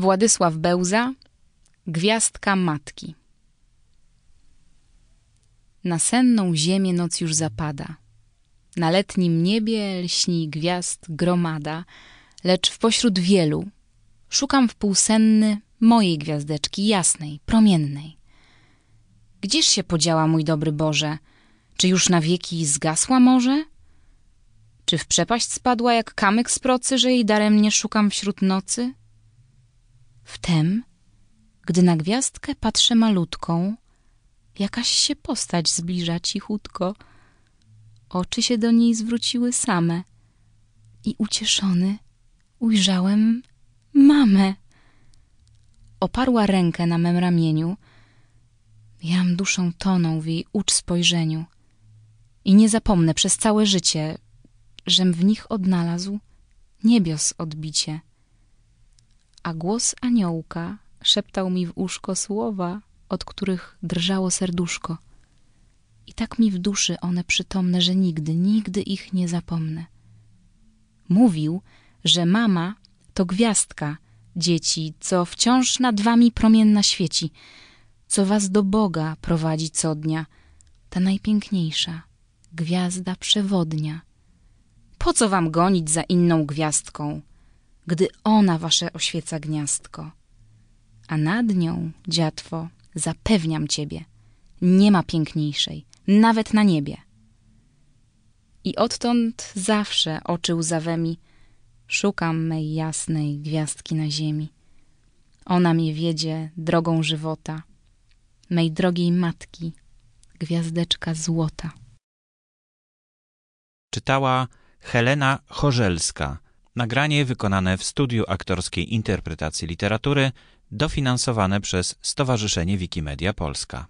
Władysław Bełza Gwiazdka Matki Na senną ziemię noc już zapada. Na letnim niebie lśni gwiazd gromada, lecz w pośród wielu szukam wpółsenny mojej gwiazdeczki jasnej, promiennej. Gdzież się podziała, mój dobry Boże? Czy już na wieki zgasła może? Czy w przepaść spadła jak kamyk z procy, że jej daremnie szukam wśród nocy? Wtem, gdy na gwiazdkę patrzę malutką, jakaś się postać zbliża cichutko. Oczy się do niej zwróciły same i ucieszony ujrzałem mamę. Oparła rękę na mem ramieniu. Jam duszą toną w jej ucz spojrzeniu i nie zapomnę przez całe życie, żem w nich odnalazł niebios odbicie a głos aniołka szeptał mi w uszko słowa, od których drżało serduszko. I tak mi w duszy one przytomne, że nigdy, nigdy ich nie zapomnę. Mówił, że mama to gwiazdka, dzieci, co wciąż nad wami promienna świeci, co was do Boga prowadzi co dnia, ta najpiękniejsza, gwiazda przewodnia. Po co wam gonić za inną gwiazdką? Gdy ona wasze oświeca gniazdko. A nad nią, dziatwo, zapewniam ciebie, nie ma piękniejszej, nawet na niebie. I odtąd zawsze oczy łzawemi szukam mej jasnej gwiazdki na ziemi. Ona mnie wiedzie drogą żywota, mej drogiej matki, gwiazdeczka złota. Czytała Helena Chorzelska – Nagranie wykonane w studiu aktorskiej interpretacji literatury, dofinansowane przez Stowarzyszenie Wikimedia Polska.